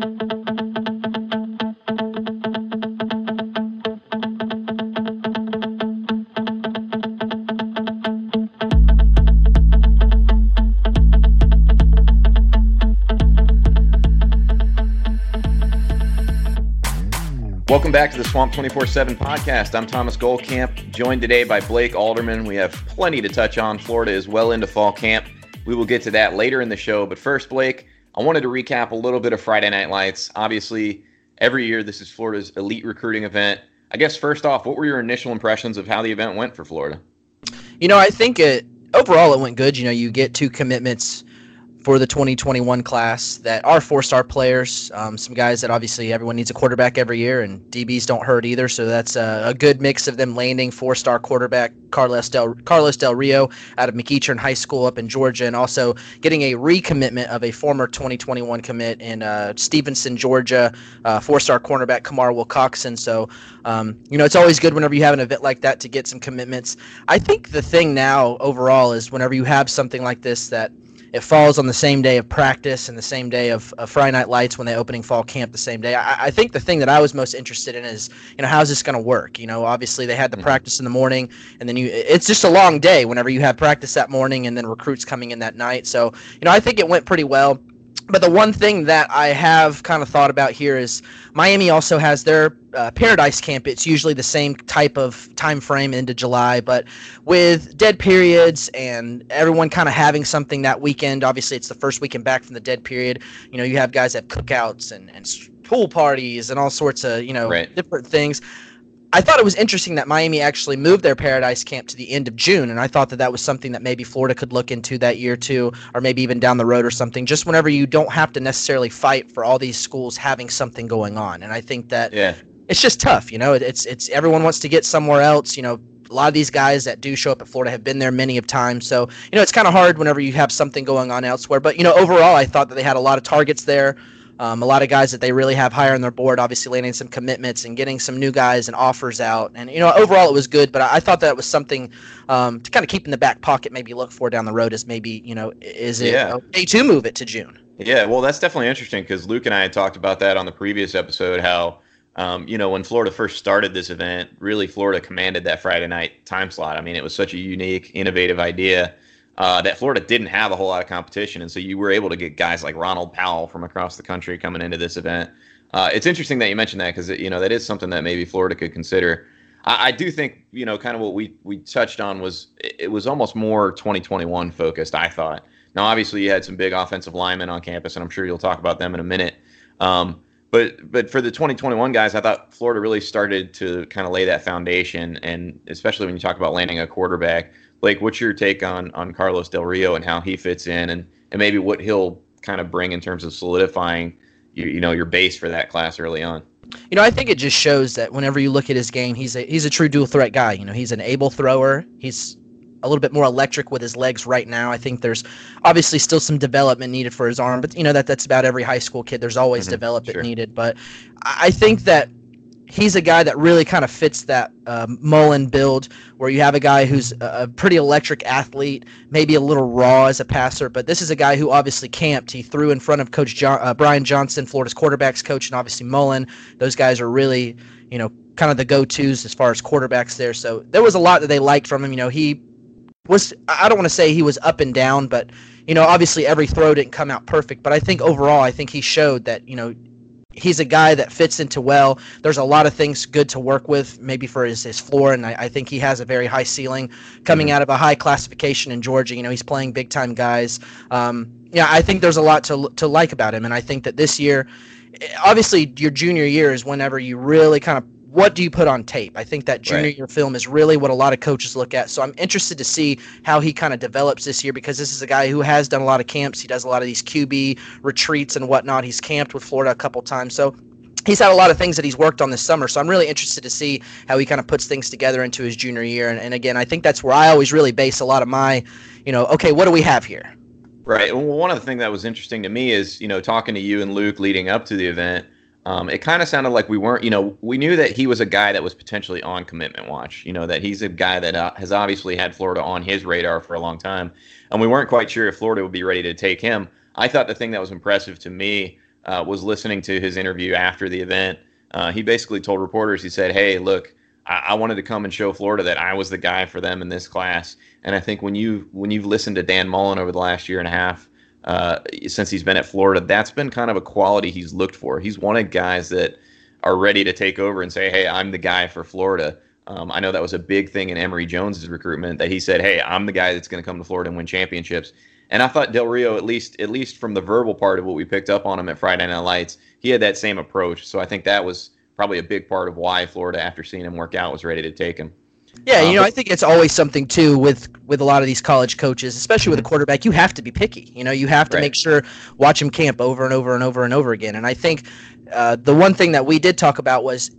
Welcome back to the Swamp 24 7 podcast. I'm Thomas Goldkamp, joined today by Blake Alderman. We have plenty to touch on. Florida is well into fall camp. We will get to that later in the show. But first, Blake, I wanted to recap a little bit of Friday Night Lights. Obviously, every year this is Florida's elite recruiting event. I guess first off, what were your initial impressions of how the event went for Florida? You know, I think it overall it went good. You know, you get two commitments for the 2021 class that are four star players. Um, some guys that obviously everyone needs a quarterback every year, and DBs don't hurt either. So that's a, a good mix of them landing four star quarterback Carlos Del, Carlos Del Rio out of McEachern High School up in Georgia, and also getting a recommitment of a former 2021 commit in uh, Stevenson, Georgia, uh, four star cornerback Kamar Wilcoxon. So, um, you know, it's always good whenever you have an event like that to get some commitments. I think the thing now overall is whenever you have something like this that it falls on the same day of practice and the same day of, of Friday Night Lights when they opening fall camp the same day. I, I think the thing that I was most interested in is, you know, how's this going to work? You know, obviously they had the mm-hmm. practice in the morning, and then you it's just a long day whenever you have practice that morning and then recruits coming in that night. So, you know, I think it went pretty well but the one thing that I have kind of thought about here is Miami also has their uh, Paradise Camp. It's usually the same type of time frame into July, but with dead periods and everyone kind of having something that weekend. Obviously, it's the first weekend back from the dead period. You know, you have guys at cookouts and, and pool parties and all sorts of you know right. different things. I thought it was interesting that Miami actually moved their Paradise Camp to the end of June, and I thought that that was something that maybe Florida could look into that year too, or maybe even down the road or something. Just whenever you don't have to necessarily fight for all these schools having something going on, and I think that yeah. it's just tough. You know, it's it's everyone wants to get somewhere else. You know, a lot of these guys that do show up at Florida have been there many of times. So, you know, it's kind of hard whenever you have something going on elsewhere. But, you know, overall, I thought that they had a lot of targets there. Um, a lot of guys that they really have higher on their board, obviously landing some commitments and getting some new guys and offers out. And, you know, overall it was good, but I, I thought that was something um, to kind of keep in the back pocket, maybe look for down the road is maybe, you know, is it yeah. okay to move it to June? Yeah, well, that's definitely interesting because Luke and I had talked about that on the previous episode how. Um, you know, when Florida first started this event, really Florida commanded that Friday night time slot. I mean, it was such a unique, innovative idea uh, that Florida didn't have a whole lot of competition, and so you were able to get guys like Ronald Powell from across the country coming into this event. Uh, it's interesting that you mentioned that because you know that is something that maybe Florida could consider. I, I, do think you know kind of what we we touched on was it was almost more 2021 focused. I thought. Now, obviously, you had some big offensive linemen on campus, and I'm sure you'll talk about them in a minute. Um, but but for the 2021 guys, I thought Florida really started to kind of lay that foundation, and especially when you talk about landing a quarterback, Blake, what's your take on on Carlos Del Rio and how he fits in, and and maybe what he'll kind of bring in terms of solidifying you, you know your base for that class early on? You know, I think it just shows that whenever you look at his game, he's a he's a true dual threat guy. You know, he's an able thrower. He's a little bit more electric with his legs right now. I think there's obviously still some development needed for his arm, but you know that that's about every high school kid. There's always mm-hmm, development sure. needed, but I think that he's a guy that really kind of fits that uh, Mullen build, where you have a guy who's a pretty electric athlete, maybe a little raw as a passer, but this is a guy who obviously camped. He threw in front of Coach John, uh, Brian Johnson, Florida's quarterbacks coach, and obviously Mullen. Those guys are really, you know, kind of the go-tos as far as quarterbacks there. So there was a lot that they liked from him. You know, he was I don't want to say he was up and down, but you know, obviously every throw didn't come out perfect. But I think overall, I think he showed that you know he's a guy that fits into well. There's a lot of things good to work with, maybe for his, his floor, and I, I think he has a very high ceiling coming mm-hmm. out of a high classification in Georgia. You know, he's playing big time guys. Um, yeah, I think there's a lot to to like about him, and I think that this year, obviously, your junior year is whenever you really kind of what do you put on tape? I think that junior right. year film is really what a lot of coaches look at. So I'm interested to see how he kind of develops this year because this is a guy who has done a lot of camps. He does a lot of these QB retreats and whatnot. He's camped with Florida a couple times. So he's had a lot of things that he's worked on this summer. So I'm really interested to see how he kind of puts things together into his junior year. And, and again, I think that's where I always really base a lot of my, you know, okay, what do we have here? Right. Well, one of the things that was interesting to me is, you know, talking to you and Luke leading up to the event – um, it kind of sounded like we weren't, you know, we knew that he was a guy that was potentially on commitment watch. You know, that he's a guy that uh, has obviously had Florida on his radar for a long time, and we weren't quite sure if Florida would be ready to take him. I thought the thing that was impressive to me uh, was listening to his interview after the event, uh, he basically told reporters, he said, "Hey, look, I-, I wanted to come and show Florida that I was the guy for them in this class." And I think when you when you've listened to Dan Mullen over the last year and a half, uh, since he's been at Florida, that's been kind of a quality he's looked for. He's wanted guys that are ready to take over and say, "Hey, I'm the guy for Florida." Um, I know that was a big thing in Emory Jones's recruitment that he said, "Hey, I'm the guy that's going to come to Florida and win championships." And I thought Del Rio, at least at least from the verbal part of what we picked up on him at Friday Night Lights, he had that same approach. So I think that was probably a big part of why Florida, after seeing him work out, was ready to take him. Yeah, you know, I think it's always something too with with a lot of these college coaches, especially with a quarterback. You have to be picky. You know, you have to right. make sure watch him camp over and over and over and over again. And I think uh, the one thing that we did talk about was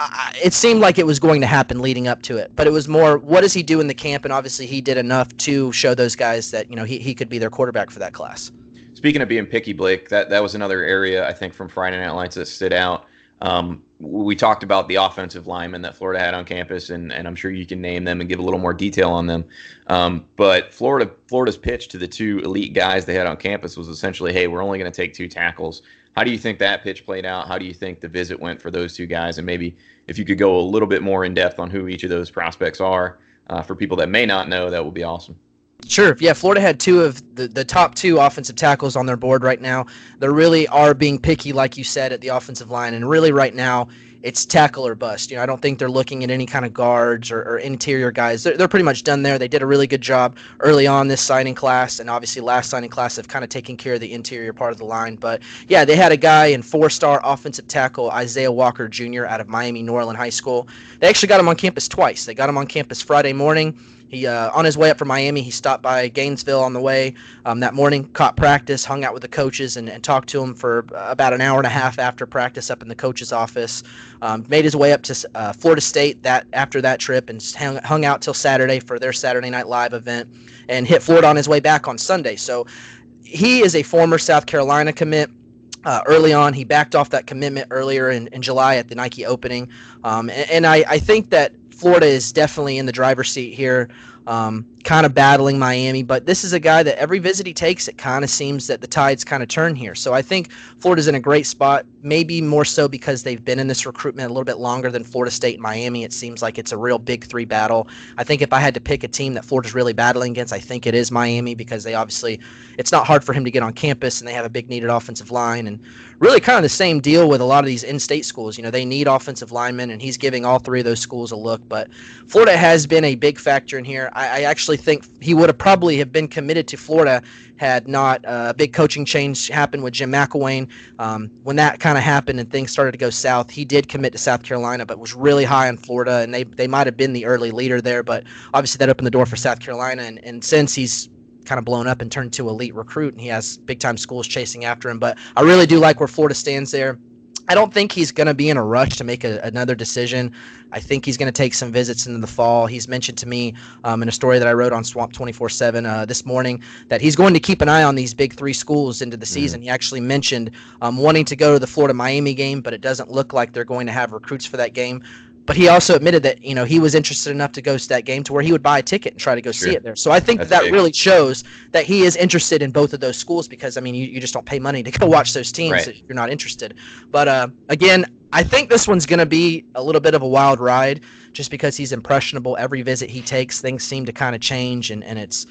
uh, it seemed like it was going to happen leading up to it, but it was more what does he do in the camp? And obviously, he did enough to show those guys that you know he, he could be their quarterback for that class. Speaking of being picky, Blake, that that was another area I think from Friday Night Lights that stood out. Um, we talked about the offensive linemen that Florida had on campus, and, and I'm sure you can name them and give a little more detail on them. Um, but Florida Florida's pitch to the two elite guys they had on campus was essentially, "Hey, we're only going to take two tackles. How do you think that pitch played out? How do you think the visit went for those two guys? And maybe if you could go a little bit more in depth on who each of those prospects are uh, for people that may not know, that would be awesome. Sure. Yeah, Florida had two of the, the top two offensive tackles on their board right now. They really are being picky, like you said, at the offensive line. And really, right now, it's tackle or bust. You know, I don't think they're looking at any kind of guards or, or interior guys. They're, they're pretty much done there. They did a really good job early on this signing class, and obviously last signing class of kind of taking care of the interior part of the line. But yeah, they had a guy in four-star offensive tackle Isaiah Walker Jr. out of Miami Norland High School. They actually got him on campus twice. They got him on campus Friday morning he uh, on his way up from Miami, he stopped by Gainesville on the way um, that morning, caught practice, hung out with the coaches, and, and talked to them for about an hour and a half after practice up in the coach's office. Um, made his way up to uh, Florida State that after that trip and hung, hung out till Saturday for their Saturday Night Live event, and hit Florida on his way back on Sunday. So he is a former South Carolina commit. Uh, early on, he backed off that commitment earlier in, in July at the Nike opening. Um, and, and I, I think that Florida is definitely in the driver's seat here. Um, kind of battling Miami. But this is a guy that every visit he takes, it kind of seems that the tides kind of turn here. So I think Florida's in a great spot, maybe more so because they've been in this recruitment a little bit longer than Florida State and Miami. It seems like it's a real big three battle. I think if I had to pick a team that Florida's really battling against, I think it is Miami because they obviously, it's not hard for him to get on campus and they have a big needed offensive line. And really kind of the same deal with a lot of these in state schools. You know, they need offensive linemen and he's giving all three of those schools a look. But Florida has been a big factor in here. I, I actually think he would have probably have been committed to Florida had not uh, a big coaching change happened with Jim McElwain. Um, when that kind of happened and things started to go south, he did commit to South Carolina, but was really high on Florida, and they they might have been the early leader there. But obviously that opened the door for South Carolina, and, and since he's kind of blown up and turned to elite recruit, and he has big time schools chasing after him. But I really do like where Florida stands there. I don't think he's going to be in a rush to make a, another decision. I think he's going to take some visits into the fall. He's mentioned to me um, in a story that I wrote on Swamp 24 uh, 7 this morning that he's going to keep an eye on these big three schools into the mm-hmm. season. Mm-hmm. He actually mentioned um, wanting to go to the Florida Miami game, but it doesn't look like they're going to have recruits for that game. But he also admitted that you know he was interested enough to go to that game to where he would buy a ticket and try to go sure. see it there. So I think that, really shows that he is interested in both of those schools because I mean you, you just don't pay money to go watch those teams right. if you're not interested. But uh, again, I think this one's going to be a little bit of a wild ride just because he's impressionable. Every visit he takes, things seem to kind of change, and, and it's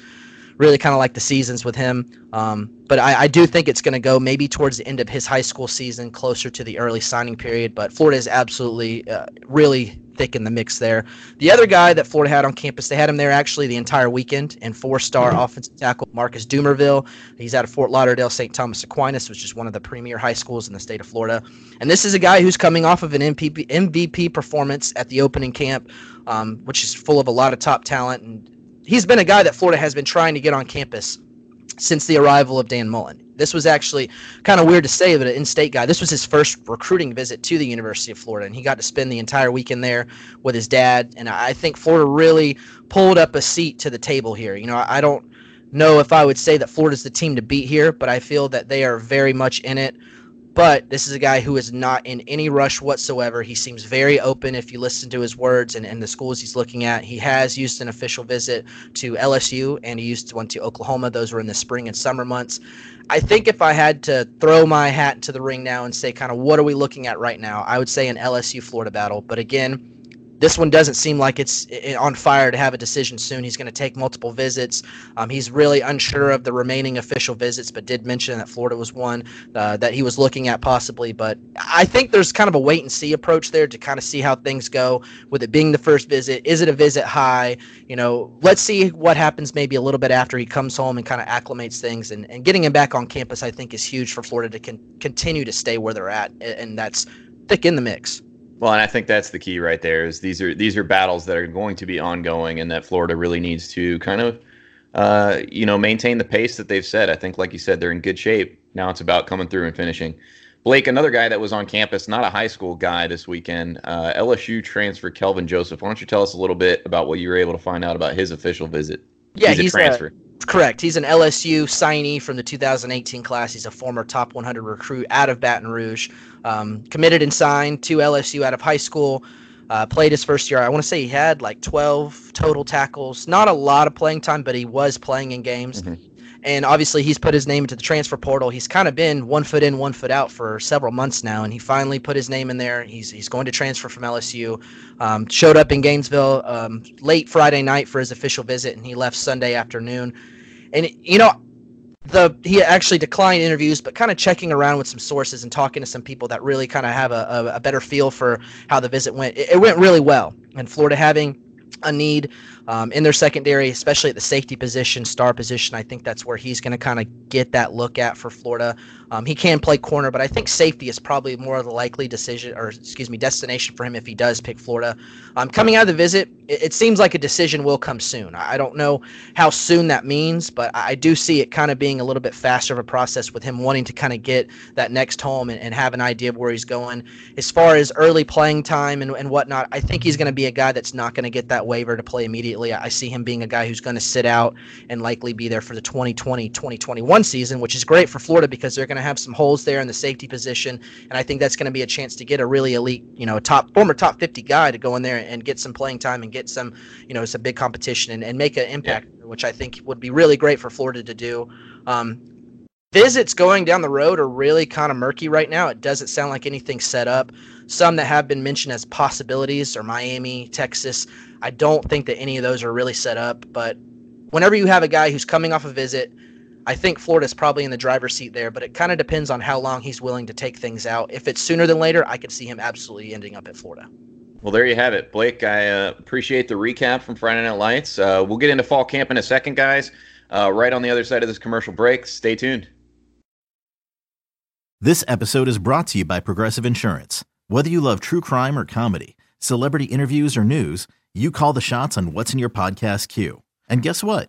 really kind of like the seasons with him. Um, but I, I, do think it's going to go maybe towards the end of his high school season, closer to the early signing period. But Florida is absolutely, uh, really thick in the mix there. The other guy that Florida had on campus, they had him there actually the entire weekend, and four-star mm-hmm. offensive tackle Marcus Dumervil. He's out of Fort Lauderdale St. Thomas Aquinas, which is one of the premier high schools in the state of Florida. And this is a guy who's coming off of an MVP, MVP performance at the opening camp, um, which is full of a lot of top talent and he's been a guy that Florida has been trying to get on campus since the arrival of Dan Mullen. This was actually kind of weird to say, but an in-state guy. This was his first recruiting visit to the University of Florida, and he got to spend the entire weekend there with his dad. And I think Florida really pulled up a seat to the table here. You know, I don't know if I would say that Florida's the team to beat here, but I feel that they are very much in it But this is a guy who is not in any rush whatsoever. He seems very open if you listen to his words and, and the schools he's looking at. He has used an official visit to LSU and he used one to Oklahoma. Those were in the spring and summer months. I think if I had to throw my hat into the ring now and say kind of what are we looking at right now, I would say an LSU Florida battle. But again, this one doesn't seem like it's on fire to have a decision soon. He's going to take multiple visits. Um, he's really unsure of the remaining official visits, but did mention that Florida was one uh, that he was looking at possibly. But I think there's kind of a wait and see approach there to kind of see how things go with it being the first visit. Is it a visit high? You know, let's see what happens maybe a little bit after he comes home and kind of acclimates things. And, and getting him back on campus, I think, is huge for Florida to con- continue to stay where they're at. And that's thick in the mix. Well, and I think that's the key right there. Is these are these are battles that are going to be ongoing, and that Florida really needs to kind of, uh, you know, maintain the pace that they've set. I think, like you said, they're in good shape. Now it's about coming through and finishing. Blake, another guy that was on campus, not a high school guy this weekend, uh, LSU transfer Kelvin Joseph. Why don't you tell us a little bit about what you were able to find out about his official visit? Yeah, he's, he's a transfer. A- Correct. He's an LSU signee from the 2018 class. He's a former top 100 recruit out of Baton Rouge. Um, committed and signed to LSU out of high school. Uh, played his first year. I want to say he had like 12 total tackles. Not a lot of playing time, but he was playing in games. Mm-hmm. And obviously, he's put his name into the transfer portal. He's kind of been one foot in, one foot out for several months now, and he finally put his name in there. He's he's going to transfer from LSU. Um, showed up in Gainesville um, late Friday night for his official visit, and he left Sunday afternoon. And you know, the he actually declined interviews, but kind of checking around with some sources and talking to some people that really kind of have a, a, a, better feel for how the visit went. It, it went really well, and Florida having a need um, in their secondary, especially at the safety position, star position. I think that's where he's going to kind of get that look at for Florida. Um, he can play corner, but I think safety is probably more of the likely decision, or excuse me, destination for him if he does pick Florida. Um, coming out of the visit, it, it seems like a decision will come soon. I don't know how soon that means, but I do see it kind of being a little bit faster of a process with him wanting to kind of get that next home and, and have an idea of where he's going. As far as early playing time and, and whatnot, I think he's going to be a guy that's not going to get that waiver to play immediately. I see him being a guy who's going to sit out and likely be there for the 2020 2021 season, which is great for Florida because they're going to have some holes there in the safety position. And I think that's going to be a chance to get a really elite, you know, top former top 50 guy to go in there and get some playing time and get some, you know, some big competition and, and make an impact, yeah. which I think would be really great for Florida to do. Um, visits going down the road are really kind of murky right now. It doesn't sound like anything's set up. Some that have been mentioned as possibilities are Miami, Texas. I don't think that any of those are really set up, but whenever you have a guy who's coming off a visit, I think Florida's probably in the driver's seat there, but it kind of depends on how long he's willing to take things out. If it's sooner than later, I could see him absolutely ending up at Florida. Well, there you have it, Blake. I uh, appreciate the recap from Friday Night Lights. Uh, we'll get into fall camp in a second, guys. Uh, right on the other side of this commercial break. Stay tuned. This episode is brought to you by Progressive Insurance. Whether you love true crime or comedy, celebrity interviews or news, you call the shots on what's in your podcast queue. And guess what?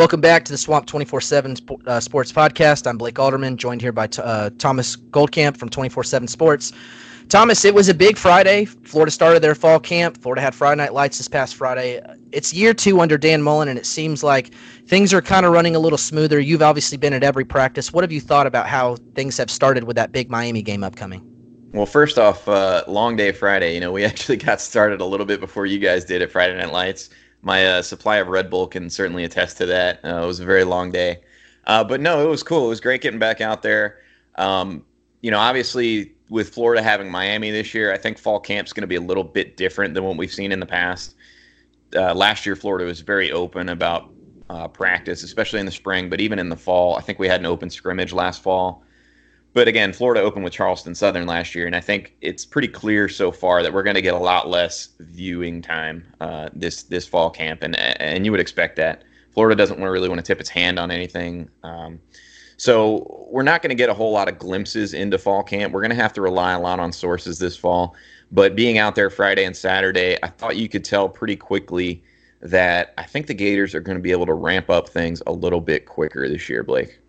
Welcome back to the Swamp 24 7 uh, Sports Podcast. I'm Blake Alderman, joined here by uh, Thomas Goldkamp from 24 7 Sports. Thomas, it was a big Friday. Florida started their fall camp. Florida had Friday Night Lights this past Friday. It's year two under Dan Mullen, and it seems like things are kind of running a little smoother. You've obviously been at every practice. What have you thought about how things have started with that big Miami game upcoming? Well, first off, uh, long day Friday. You know, we actually got started a little bit before you guys did at Friday Night Lights. My uh, supply of Red Bull can certainly attest to that. Uh, it was a very long day, uh, but no, it was cool. It was great getting back out there. Um, you know, obviously with Florida having Miami this year, I think fall camp's going to be a little bit different than what we've seen in the past. Uh, last year, Florida was very open about uh, practice, especially in the spring, but even in the fall. I think we had an open scrimmage last fall. But again, Florida opened with Charleston Southern last year, and I think it's pretty clear so far that we're going to get a lot less viewing time uh, this this fall camp, and and you would expect that. Florida doesn't really want to tip its hand on anything. Um, so we're not going to get a whole lot of glimpses into fall camp. We're going to have to rely a lot on sources this fall. But being out there Friday and Saturday, I thought you could tell pretty quickly that I think the Gators are going to be able to ramp up things a little bit quicker this year, Blake.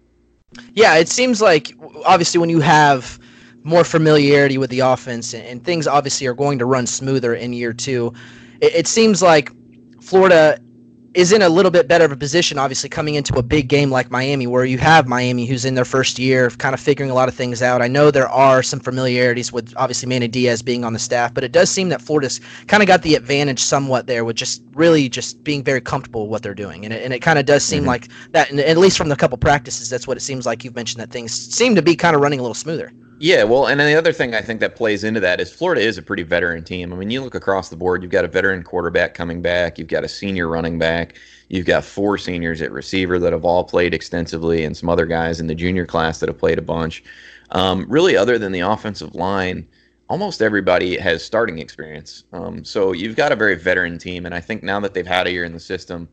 Yeah, it seems like obviously when you have more familiarity with the offense and, and things obviously are going to run smoother in year two, it, it seems like Florida is in a little bit better of a position, obviously, coming into a big game like Miami, where you have Miami who's in their first year, kind of figuring a lot of things out. I know there are some familiarities with obviously Manny Diaz being on the staff, but it does seem that Florida's kind of got the advantage somewhat there with just really just being very comfortable with what they're doing. And it, and it kind of does seem mm-hmm. like that, and at least from the couple practices, that's what it seems like. You've mentioned that things seem to be kind of running a little smoother. Yeah, well, and the other thing I think that plays into that is Florida is a pretty veteran team. I mean, you look across the board, you've got a veteran quarterback coming back, you've got a senior running back, you've got four seniors at receiver that have all played extensively, and some other guys in the junior class that have played a bunch. Um, really, other than the offensive line, almost everybody has starting experience. Um, so you've got a very veteran team, and I think now that they've had a year in the system,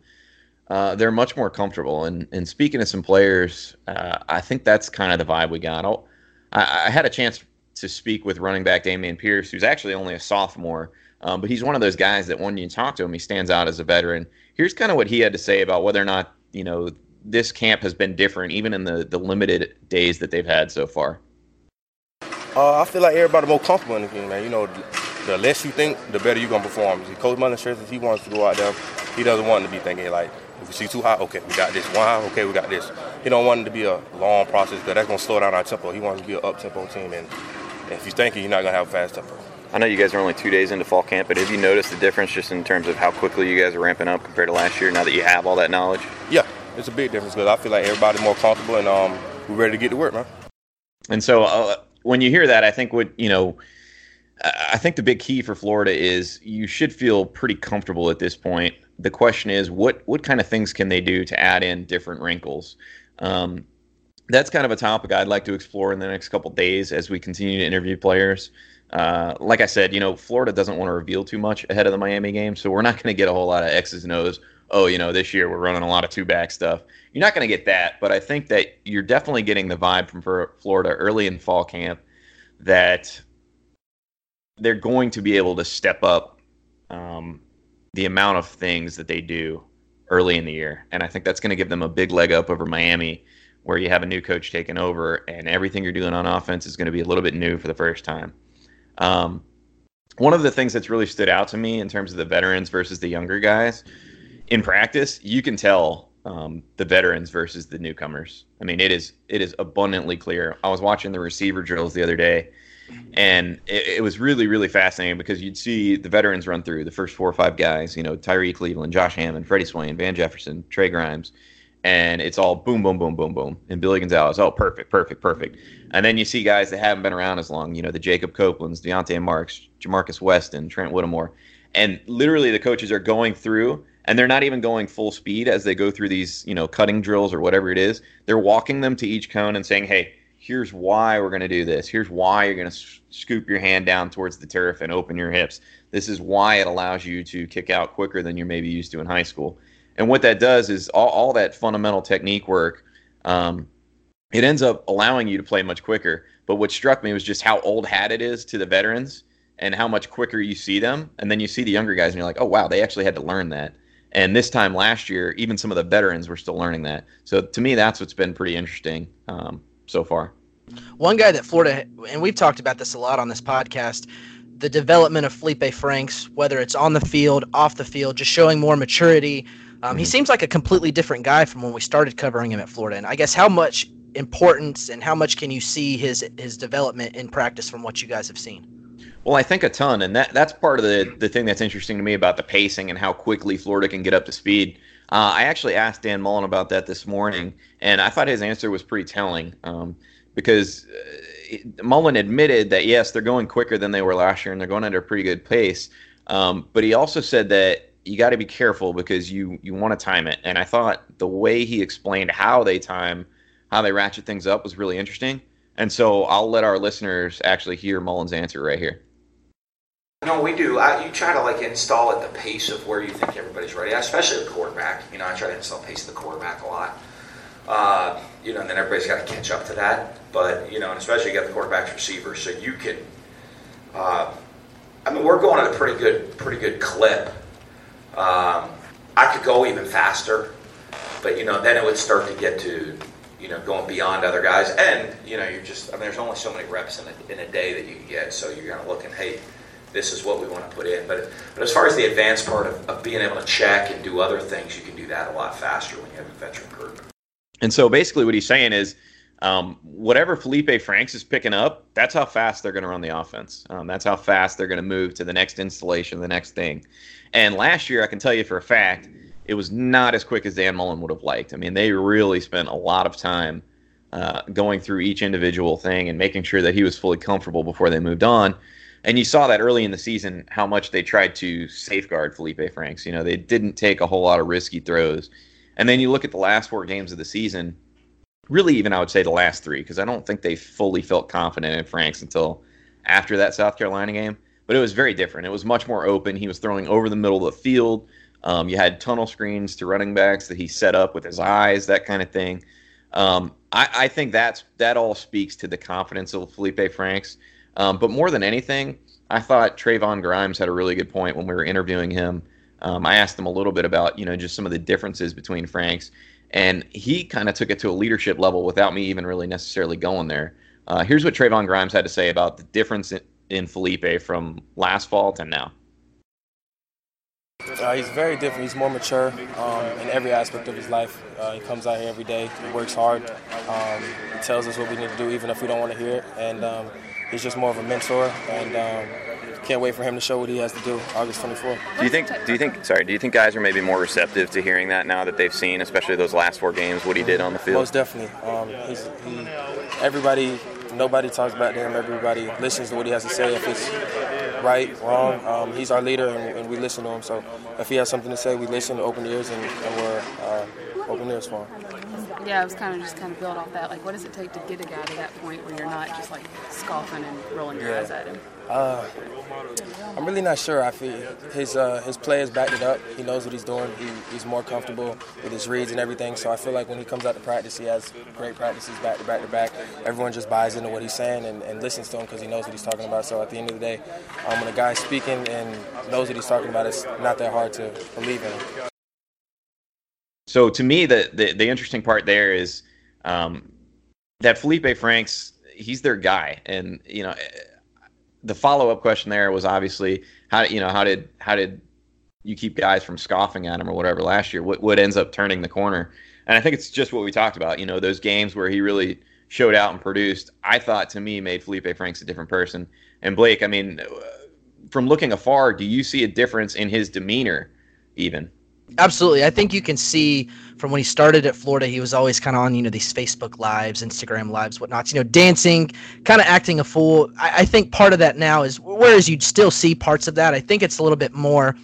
uh, they're much more comfortable. And, and speaking of some players, uh, I think that's kind of the vibe we got. I'll, I, I had a chance to speak with running back Dameon Pierce, who's actually only a sophomore, um, but he's one of those guys that when you talk to him, he stands out as a veteran. Here's kind of what he had to say about whether or not you know this camp has been different, even in the the limited days that they've had so far. Uh, I feel like everybody more comfortable in the game, man. You know, the less you think, the better you're gonna perform. Coach Mullen says he wants to go out there. He doesn't want to be thinking like, if we see too high, okay, we got this. One high, okay, we got this. He don't want it to be a long process because that's going to slow down our tempo. He wants to be an up-tempo team, and if he's thinking, you're not going to have a fast tempo. I know you guys are only two days into fall camp, but have you noticed the difference just in terms of how quickly you guys are ramping up compared to last year now that you have all that knowledge? Yeah, it's a big difference because I feel like everybody's more comfortable and um, we're ready to get to work, man. And so uh, when you hear that, I think what, you know, I think the big key for Florida is you should feel pretty comfortable at this point. The question is, what what kind of things can they do to add in different wrinkles? Um, that's kind of a topic I'd like to explore in the next couple days as we continue to interview players. Uh, like I said, you know, Florida doesn't want to reveal too much ahead of the Miami game, so we're not going to get a whole lot of X's and O's. Oh, you know, this year we're running a lot of two back stuff. You're not going to get that, but I think that you're definitely getting the vibe from Florida early in fall camp that they're going to be able to step up um, the amount of things that they do early in the year, and I think that's going to give them a big leg up over Miami, where you have a new coach taking over, and everything you're doing on offense is going to be a little bit new for the first time. Um, one of the things that's really stood out to me in terms of the veterans versus the younger guys in practice, you can tell um, the veterans versus the newcomers. I mean, it is it is abundantly clear. I was watching the receiver drills the other day, and it, it, was really really fascinating because you'd see the veterans run through the first four or five guys you know Tyrie Cleveland Josh Hammond Freddie Swain Van Jefferson Trey Grimes. And it's all boom boom boom boom boom. And Billy Gonzales oh perfect perfect perfect. And then you see guys that haven't been around as long you know the Jacob Copelands Dionte Marks Ja'Markis Weston Trent Whittemore. And literally the coaches are going through and they're not even going full speed as they go through these you know cutting drills or whatever it is. They're walking them to each cone and saying hey here's why we're going to do this. Here's why you're going to scoop your hand down towards the turf and open your hips. This is why it allows you to kick out quicker than you're maybe used to in high school. And what that does is all, all that fundamental technique work, um, it ends up allowing you to play much quicker. But what struck me was just how old hat it is to the veterans and how much quicker you see them. And then you see the younger guys and you're like, oh, wow, they actually had to learn that. And this time last year, even some of the veterans were still learning that. So to me, that's what's been pretty interesting. Um, so far. One guy that Florida, and we've talked about this a lot on this podcast, the development of Felipe Franks, whether it's on the field, off the field, just showing more maturity. Um, mm-hmm. He seems like a completely different guy from when we started covering him at Florida. And I guess how much importance and how much can you see his his development in practice from what you guys have seen? Well, I think a ton, and that that's part of the the thing that's interesting to me about the pacing and how quickly Florida can get up to speed. Uh, I actually asked Dan Mullen about that this morning, and I thought his answer was pretty telling um, because uh, Mullen admitted that yes, they're going quicker than they were last year, and they're going at a pretty good pace. Um, but he also said that you got to be careful because you you want to time it. And I thought the way he explained how they time, how they ratchet things up was really interesting. And so I'll let our listeners actually hear Mullen's answer right here. No, we do. I, you try to like install at the pace of where you think everybody's ready, especially the quarterback. You know, I try to install pace of the quarterback a lot. Uh, you know, and then everybody's got to catch up to that. But you know, and especially you got the quarterback's receiver, so you can. Uh, I mean, we're going at a pretty good, pretty good clip. Um, I could go even faster, but you know, then it would start to get to you know going beyond other guys, and you know, you're just. I mean, there's only so many reps in a, in a day that you can get, so you're kind of looking, hey this is what we want to put in. But, but as far as the advanced part of, of being able to check and do other things, you can do that a lot faster when you have a veteran group. And so basically, what he's saying is, um, whatever Felipe Franks is picking up, that's how fast they're going to run the offense. Um, that's how fast they're going to move to the next installation, the next thing. And last year, I can tell you for a fact, it was not as quick as Dan Mullen would have liked. I mean, they really spent a lot of time uh, going through each individual thing and making sure that he was fully comfortable before they moved on. And you saw that early in the season how much they tried to safeguard Felipe Franks. You know, they didn't take a whole lot of risky throws. And then you look at the last four games of the season, really even I would say the last three, because I don't think they fully felt confident in Franks until after that South Carolina game. But it was very different. It was much more open. He was throwing over the middle of the field. Um, you had tunnel screens to running backs that he set up with his eyes, that kind of thing. Um, I, I, think that's that all speaks to the confidence of Felipe Franks. Um, but more than anything, I thought Trevon Grimes had a really good point when we were interviewing him. Um, I asked him a little bit about you know just some of the differences between Franks, and he kind of took it to a leadership level without me even really necessarily going there. Uh, here's what Trevon Grimes had to say about the difference in, in Felipe from last fall to now. Uh, he's very different. He's more mature um, in every aspect of his life. Uh, he comes out here every day. He works hard. Um, he tells us what we need to do, even if we don't want to hear it. And um, he's just more of a mentor, and um, can't wait for him to show what he has to do August 24th. Do you think? Do you think? Sorry. Do you think guys are maybe more receptive to hearing that now that they've seen, especially those last four games, what he did on the field? Most definitely. Um, he's, he, everybody, nobody talks about him. Everybody listens to what he has to say. If it's right, wrong, um, he's our leader, and, and, we listen to him. So if he has something to say, we listen, to open ears, and, and we're uh, open ears for him yeah, I was kind of just kind of build off that. Like, what does it take to get a guy to that point where you're not just like scoffing and rolling your yeah. eyes at him? Uh, I'm really not sure. I feel his uh, his play has backed it up. He knows what he's doing. He, he's more comfortable with his reads and everything. So I feel like when he comes out to practice, he has great practices back to back to back. Everyone just buys into what he's saying and, and listens to him because he knows what he's talking about. So at the end of the day, um, when a guy's speaking and knows what he's talking about, it's not that hard to believe in him. So to me, the the, the interesting part there is um, that Felipe Franks, he's their guy, and you know, the follow up question there was obviously how you know how did how did you keep guys from scoffing at him or whatever last year? What what ends up turning the corner? And I think it's just what we talked about. You know, those games where he really showed out and produced. I thought to me made Felipe Franks a different person. And Blake, I mean, from looking afar, do you see a difference in his demeanor even? Absolutely. I think you can see from when he started at Florida, he was always kind of on, you know, these Facebook lives, Instagram lives, whatnot, you know, dancing, kind of acting a fool. I, I, think part of that now is, whereas you'd still see parts of that, I think it's a little bit more,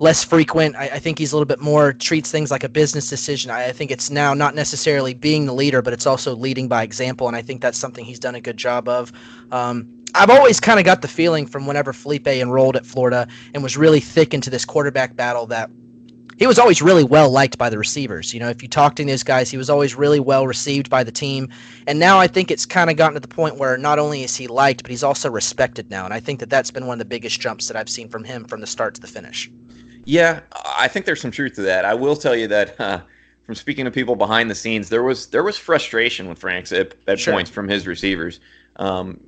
less frequent. I, I think he's a little bit more, treats things like a business decision. I, I think it's now not necessarily being the leader, but it's also leading by example. And I think that's something he's done a good job of. Um, I've always kind of got the feeling from whenever Felipe enrolled at Florida and was really thick into this quarterback battle that he was always really well liked by the receivers. You know, if you talk to these guys, he was always really well received by the team. And now I think it's kind of gotten to the point where not only is he liked, but he's also respected now. And I think that that's been one of the biggest jumps that I've seen from him from the start to the finish. Yeah, I think there's some truth to that. I will tell you that uh, from speaking to people behind the scenes, there was there was frustration with Franks at, at Sure. points from his receivers. Um,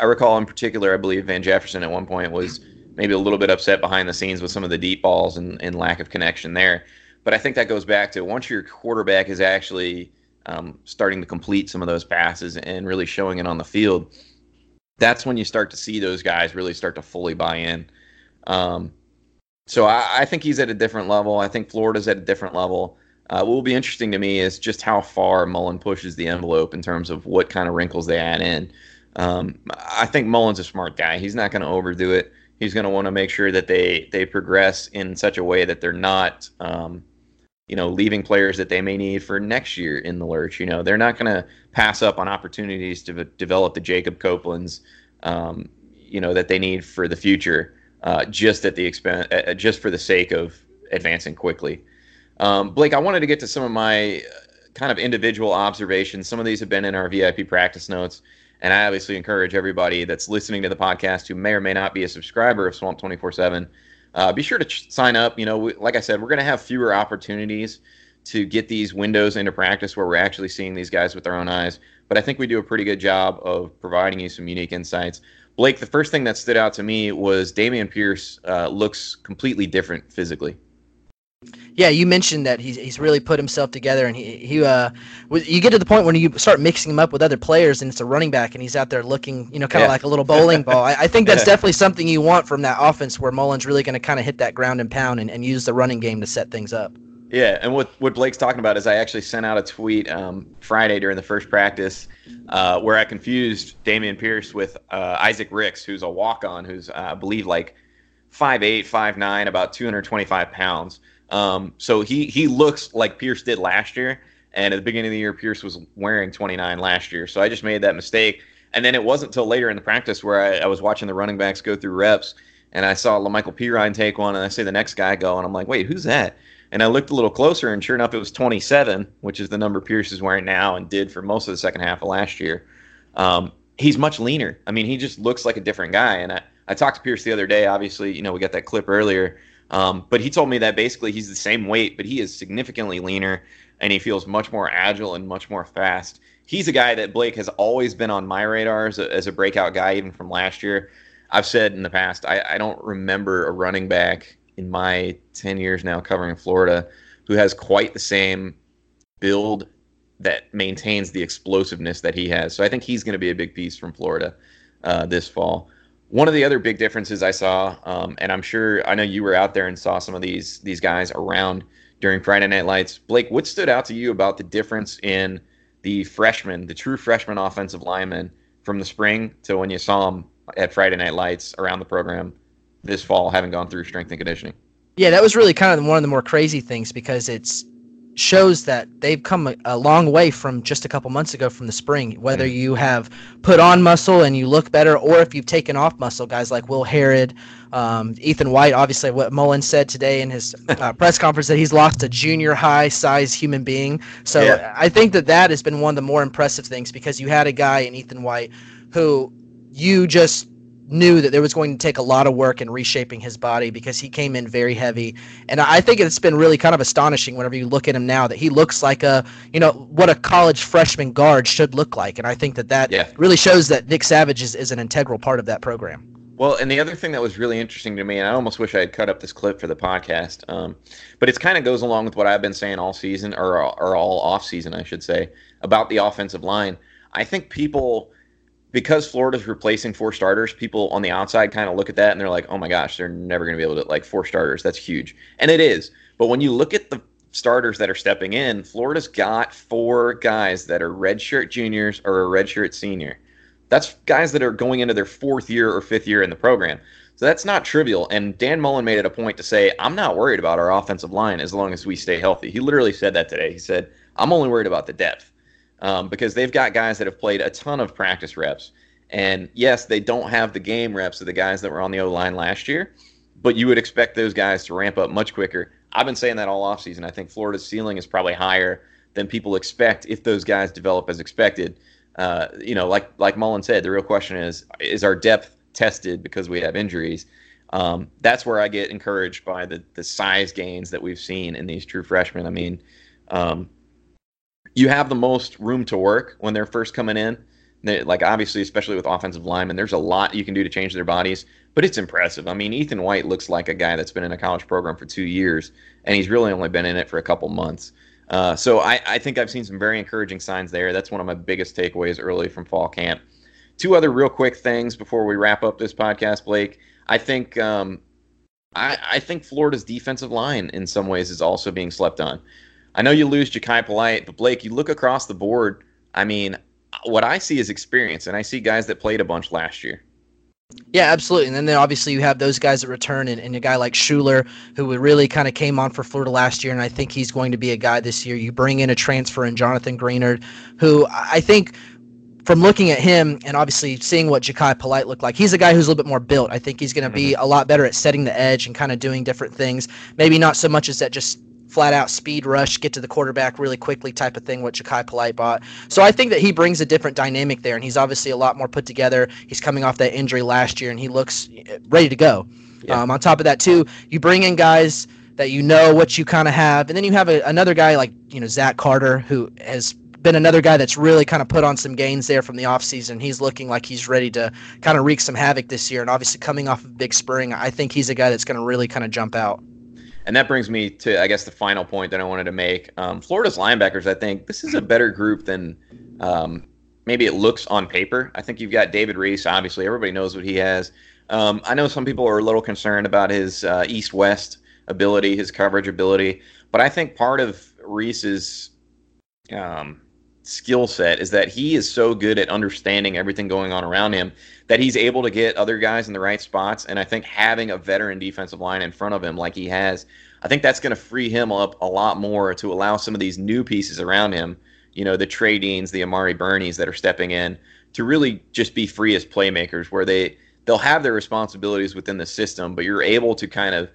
I recall in particular, I believe Van Jefferson at one point was maybe a little bit upset behind the scenes with some of the deep balls and, and lack of connection there. But I think that goes back to once your quarterback is actually um, starting to complete some of those passes and really showing it on the field, that's when you start to see those guys really start to fully buy in. Um, so I, I think he's at a different level. I think Florida's at a different level. Uh, what will be interesting to me is just how far Mullen pushes the envelope in terms of what kind of wrinkles they add in. Um, I think Mullen's a smart guy. He's not going to overdo it. He's going to want to make sure that they they progress in such a way that they're not, um, you know, leaving players that they may need for next year in the lurch. You know, they're not going to pass up on opportunities to v- develop the Jacob Copelands, um, you know, that they need for the future, uh, just at the expense, uh, just for the sake of advancing quickly. Um, Blake, I wanted to get to some of my uh, kind of individual observations. Some of these have been in our VIP practice notes. And I obviously encourage everybody that's listening to the podcast who may or may not be a subscriber of Swamp 24 7, uh, be sure to ch- sign up. You know, we, like I said, we're going to have fewer opportunities to get these windows into practice where we're actually seeing these guys with our own eyes. But I think we do a pretty good job of providing you some unique insights. Blake, the first thing that stood out to me was Dameon Pierce uh, looks completely different physically. Yeah, you mentioned that he's he's really put himself together, and he he uh, you get to the point when you start mixing him up with other players, and it's a running back, and he's out there looking, you know, kind of Yeah. like a little bowling ball. I, I think that's Yeah. definitely something you want from that offense, where Mullen's really going to kind of hit that ground and pound and, and use the running game to set things up. Yeah, and what what Blake's talking about is I actually sent out a tweet um, Friday during the first practice uh, where I confused Dameon Pierce with uh, Isaac Ricks, who's a walk on, who's uh, I believe like 5'8", 5'9", about two hundred twenty five pounds. Um, so he he looks like Pierce did last year, and at the beginning of the year, Pierce was wearing twenty nine last year. So I just made that mistake, and then it wasn't until later in the practice where I, I was watching the running backs go through reps, and I saw Michael Pirine take one, and I see the next guy go, and I'm like, wait, who's that? And I looked a little closer, and sure enough, it was 27, which is the number Pierce is wearing now and did for most of the second half of last year. Um, he's much leaner. I mean, he just looks like a different guy. And I, I talked to Pierce the other day. Obviously, you know, we got that clip earlier. Um, but he told me that basically he's the same weight, but he is significantly leaner and he feels much more agile and much more fast. He's a guy that Blake has always been on my radar as a, as a breakout guy, even from last year. I've said in the past, I, I don't remember a running back in my 10 years now covering Florida who has quite the same build that maintains the explosiveness that he has. So I think he's going to be a big piece from Florida uh, this fall. One of the other big differences I saw, um, and I'm sure I know you were out there and saw some of these these guys around during Friday Night Lights. Blake, what stood out to you about the difference in the freshmen, the true freshman offensive linemen from the spring to when you saw them at Friday Night Lights around the program this fall, having gone through strength and conditioning? Yeah, that was really kind of one of the more crazy things because it's shows that they've come a, a long way from just a couple months ago from the spring. Whether you have put on muscle and you look better, or if you've taken off muscle, guys like Will Harrod, um, Ethan White. Obviously, what Mullen said today in his uh, press conference that he's lost a junior high size human being. So Yeah. I think that that has been one of the more impressive things because you had a guy in Ethan White who you just knew that there was going to take a lot of work in reshaping his body because he came in very heavy. And I think it's been really kind of astonishing whenever you look at him now that he looks like a, you know, what a college freshman guard should look like. And I think that that Yeah. really shows that Nick Savage is, is an integral part of that program. Well, and the other thing that was really interesting to me, and I almost wish I had cut up this clip for the podcast, um, but it kind of goes along with what I've been saying all season, or, or all off season, I should say, about the offensive line. I think people, because Florida's replacing four starters, people on the outside kind of look at that and they're like, oh my gosh, they're never going to be able to, like, four starters. That's huge. And it is. But when you look at the starters that are stepping in, Florida's got four guys that are redshirt juniors or a redshirt senior. That's guys that are going into their fourth year or fifth year in the program. So that's not trivial. And Dan Mullen made it a point to say, I'm not worried about our offensive line as long as we stay healthy. He literally said that today. He said, I'm only worried about the depth um, because they've got guys that have played a ton of practice reps. And yes, they don't have the game reps of the guys that were on the O line last year, but you would expect those guys to ramp up much quicker. I've been saying that all offseason. I think Florida's ceiling is probably higher than people expect if those guys develop as expected. Uh, you know, like like Mullen said, the real question is: is our depth tested because we have injuries? Um, that's where I get encouraged by the the size gains that we've seen in these true freshmen. I mean, Um, you have the most room to work when they're first coming in. They, like obviously, especially with offensive linemen, there's a lot you can do to change their bodies, but it's impressive. I mean, Ethan White looks like a guy that's been in a college program for two years, and he's really only been in it for a couple months. Uh, so I, I think I've seen some very encouraging signs there. That's one of my biggest takeaways early from fall camp. Two other real quick things before we wrap up this podcast, Blake. I think um, I, I think Florida's defensive line in some ways is also being slept on. I know you lose Jachai Polite, but Blake, you look across the board. I mean, what I see is experience, and I see guys that played a bunch last year. Yeah, absolutely. And then obviously you have those guys that return, and, and a guy like Shuler, who really kind of came on for Florida last year, and I think he's going to be a guy this year. You bring in a transfer in Jonathan Greenard, who I think from looking at him and obviously seeing what Jachai Polite looked like, he's a guy who's a little bit more built. I think he's going to be mm-hmm. a lot better at setting the edge and kind of doing different things. Maybe not so much as that just flat out speed rush, get to the quarterback really quickly type of thing, what Jachai Polite bought. So I think that he brings a different dynamic there, and he's obviously a lot more put together. He's coming off that injury last year, and he looks ready to go. Yeah. Um, on top of that, too, you bring in guys that you know what you kind of have, and then you have a, another guy like you know Zach Carter who has been another guy that's really kind of put on some gains there from the offseason. He's looking like he's ready to kind of wreak some havoc this year. And obviously, coming off of big spring, I think he's a guy that's going to really kind of jump out. And that brings me to, I guess, the final point that I wanted to make. Um, Florida's linebackers, I think this is a better group than um, maybe it looks on paper. I think you've got David Reese. Obviously, everybody knows what he has. Um, I know some people are a little concerned about his uh, east-west ability, his coverage ability, but I think part of Reese's um, skill set is that he is so good at understanding everything going on around him that he's able to get other guys in the right spots. And I think having a veteran defensive line in front of him like he has, I think that's going to free him up a lot more to allow some of these new pieces around him, you know, the Trey Deans, the Amari Burneys that are stepping in to really just be free as playmakers where they they'll have their responsibilities within the system, but you're able to kind of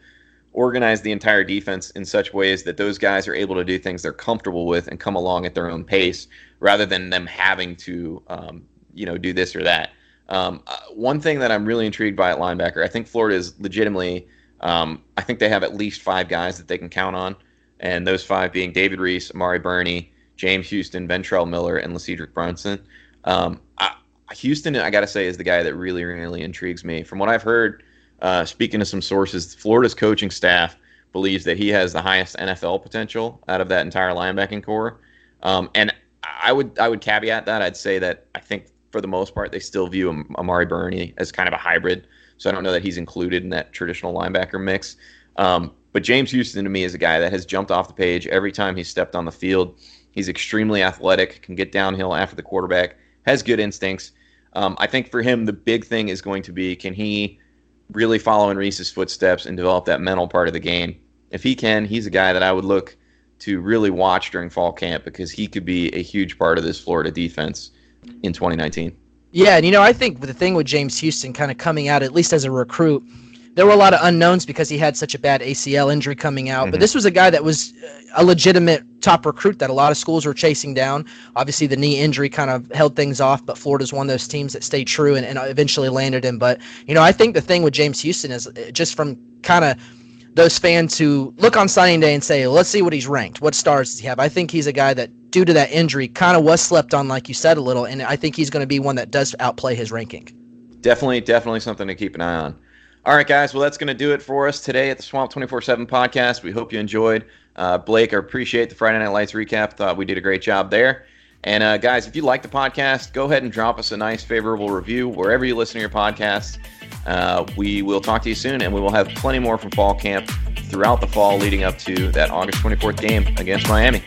organize the entire defense in such ways that those guys are able to do things they're comfortable with and come along at their own pace rather than them having to um, you know do this or that. Um, uh, one thing that I'm really intrigued by at linebacker, I think Florida is legitimately. Um, I think they have at least five guys that they can count on, and those five being David Reese, Amari Burney, James Houston, Ventrell Miller, and Leciedric Brunson. Um, I, Houston, I got to say, is the guy that really, really intrigues me. From what I've heard, uh, speaking to some sources, Florida's coaching staff believes that he has the highest NFL potential out of that entire linebacking core. Um, and I would I would caveat that. I'd say that I think for the most part they still view Amari Burney as kind of a hybrid. So I don't know that he's included in that traditional linebacker mix. Um, but James Houston to me is a guy that has jumped off the page every time he's stepped on the field. He's extremely athletic, can get downhill after the quarterback, has good instincts. Um, I think for him the big thing is going to be can he really follow in Reese's footsteps and develop that mental part of the game. If he can, he's a guy that I would look to really watch during fall camp because he could be a huge part of this Florida defense in 2019. Yeah, and you know, I think the thing with James Houston kind of coming out, at least as a recruit, there were a lot of unknowns because he had such a bad ACL injury coming out. Mm-hmm. But this was a guy that was a legitimate top recruit that a lot of schools were chasing down. Obviously, the knee injury kind of held things off, but Florida's one of those teams that stayed true and, and eventually landed him. But, you know, I think the thing with James Houston is uh, just from kind of those fans who look on signing day and say, let's see what he's ranked. What stars does he have? I think he's a guy that, due to that injury, kind of was slept on, like you said, a little. And I think he's going to be one that does outplay his ranking. Definitely, definitely something to keep an eye on. All right, guys. Well, that's going to do it for us today at the Swamp 24 7 podcast. We hope you enjoyed. Uh, Blake, I appreciate the Friday Night Lights recap. Thought we did a great job there. And uh, guys, if you like the podcast, go ahead and drop us a nice, favorable review wherever you listen to your podcasts. Uh, we will talk to you soon, and we will have plenty more from fall camp throughout the fall leading up to that August 24th game against Miami.